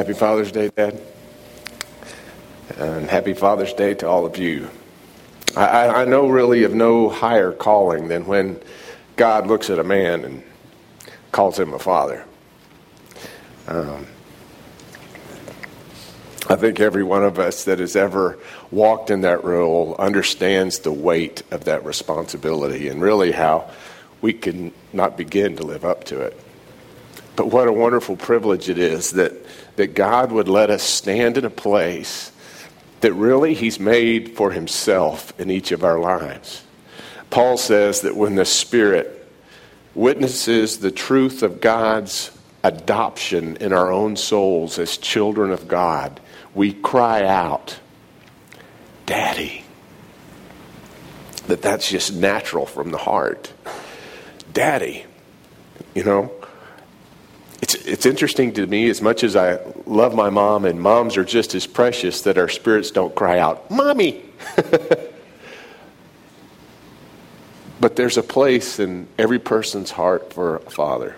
Happy Father's Day, Dad. And happy Father's Day to all of you. I, I know really of no higher calling than when God looks at a man and calls him a father. Um, I think every one of us that has ever walked in that role understands the weight of that responsibility and really how we can not begin to live up to it. But what a wonderful privilege it is that, that God would let us stand in a place that really He's made for Himself in each of our lives. Paul says that when the Spirit witnesses the truth of God's adoption in our own souls as children of God, we cry out, Daddy. That that's just natural from the heart. Daddy. You know, it's, it's interesting to me as much as I love my mom, and moms are just as precious that our spirits don't cry out, Mommy! but there's a place in every person's heart for a father.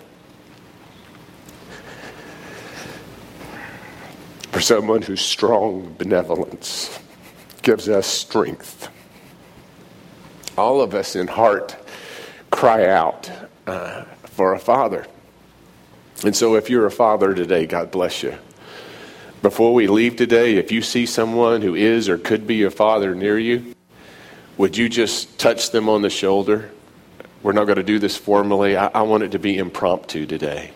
For someone whose strong benevolence gives us strength. All of us in heart cry out uh, for a father. And so, if you're a father today, God bless you. Before we leave today, if you see someone who is or could be a father near you, would you just touch them on the shoulder? We're not going to do this formally. I, I want it to be impromptu today.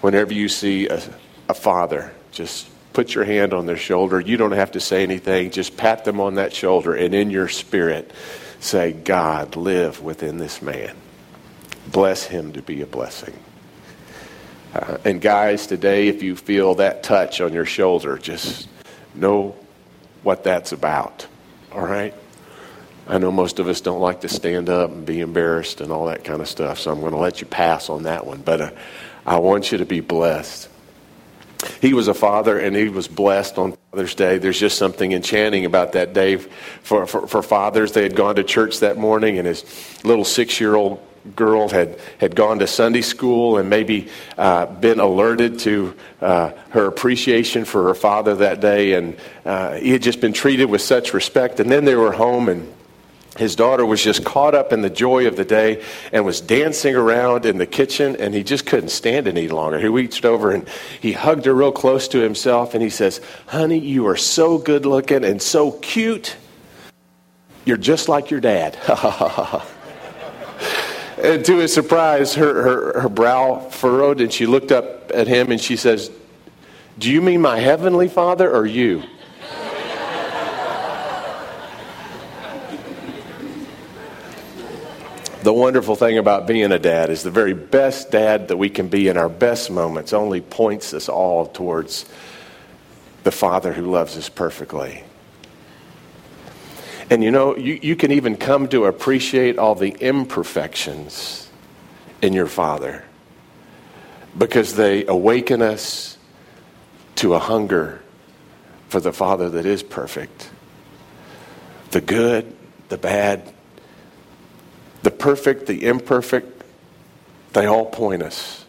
Whenever you see a, a father, just put your hand on their shoulder. You don't have to say anything. Just pat them on that shoulder and in your spirit say, God, live within this man. Bless him to be a blessing. Uh, and guys, today, if you feel that touch on your shoulder, just know what that's about. All right? I know most of us don't like to stand up and be embarrassed and all that kind of stuff, so I'm going to let you pass on that one. But uh, I want you to be blessed. He was a father and he was blessed on Father's Day. There's just something enchanting about that day for, for, for fathers. They had gone to church that morning, and his little six year old girl had, had gone to Sunday school and maybe uh, been alerted to uh, her appreciation for her father that day. And uh, he had just been treated with such respect. And then they were home and his daughter was just caught up in the joy of the day and was dancing around in the kitchen and he just couldn't stand it any longer. He reached over and he hugged her real close to himself and he says, Honey, you are so good looking and so cute. You're just like your dad. And to his surprise, her, her, her brow furrowed, and she looked up at him and she says, Do you mean my heavenly father or you? the wonderful thing about being a dad is the very best dad that we can be in our best moments only points us all towards the Father who loves us perfectly. And you know, you, you can even come to appreciate all the imperfections in your Father because they awaken us to a hunger for the Father that is perfect. The good, the bad, the perfect, the imperfect, they all point us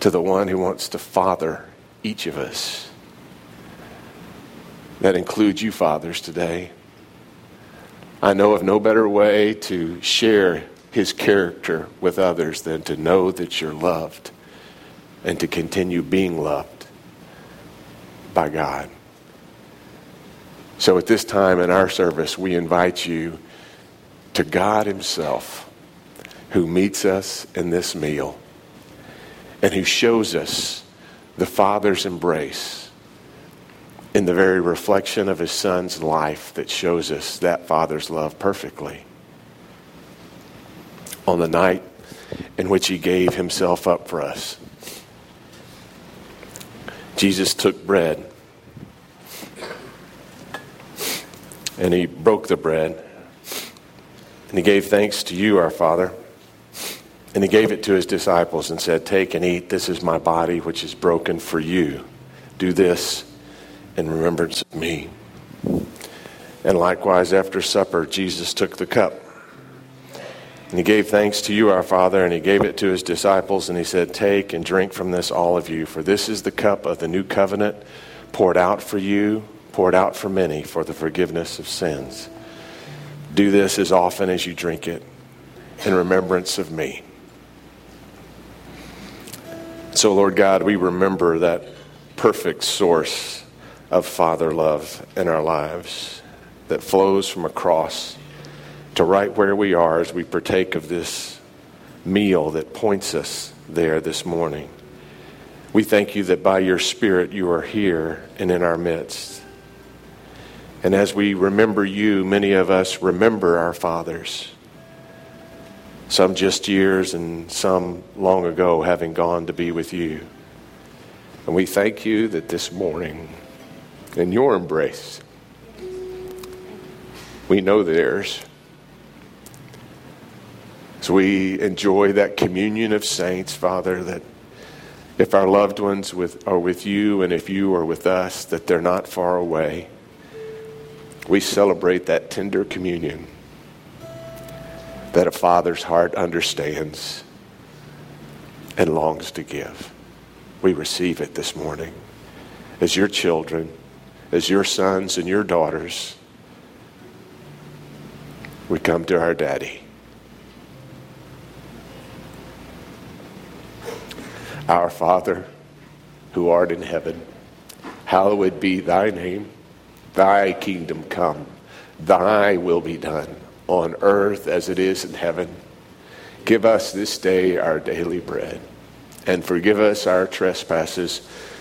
to the one who wants to father each of us. That includes you, fathers, today. I know of no better way to share his character with others than to know that you're loved and to continue being loved by God. So at this time in our service, we invite you to God Himself, who meets us in this meal and who shows us the Father's embrace in the very reflection of his son's life that shows us that father's love perfectly. On the night in which he gave himself up for us, Jesus took bread and he broke the bread and he gave thanks to you, our Father. And he gave it to his disciples and said, Take and eat. This is my body, which is broken for you. Do this in remembrance of me. And likewise, after supper, Jesus took the cup. And he gave thanks to you, our Father, and he gave it to his disciples, and he said, Take and drink from this, all of you, for this is the cup of the new covenant poured out for you, poured out for many for the forgiveness of sins. Do this as often as you drink it in remembrance of me. So, Lord God, we remember that perfect source of Father love in our lives that flows from a cross to right where we are as we partake of this meal that points us there this morning. We thank you that by your Spirit you are here and in our midst. And as we remember you, many of us remember our fathers. Some just years and some long ago having gone to be with you. And we thank you that this morning, in your embrace, we know theirs. As we enjoy that communion of saints, Father, that if our loved ones with, are with you and if you are with us, that they're not far away. We celebrate that tender communion that a father's heart understands and longs to give. We receive it this morning as your children, as your sons and your daughters. We come to our daddy. Our Father, who art in heaven, hallowed be thy name. Thy kingdom come, thy will be done on earth as it is in heaven. Give us this day our daily bread, and forgive us our trespasses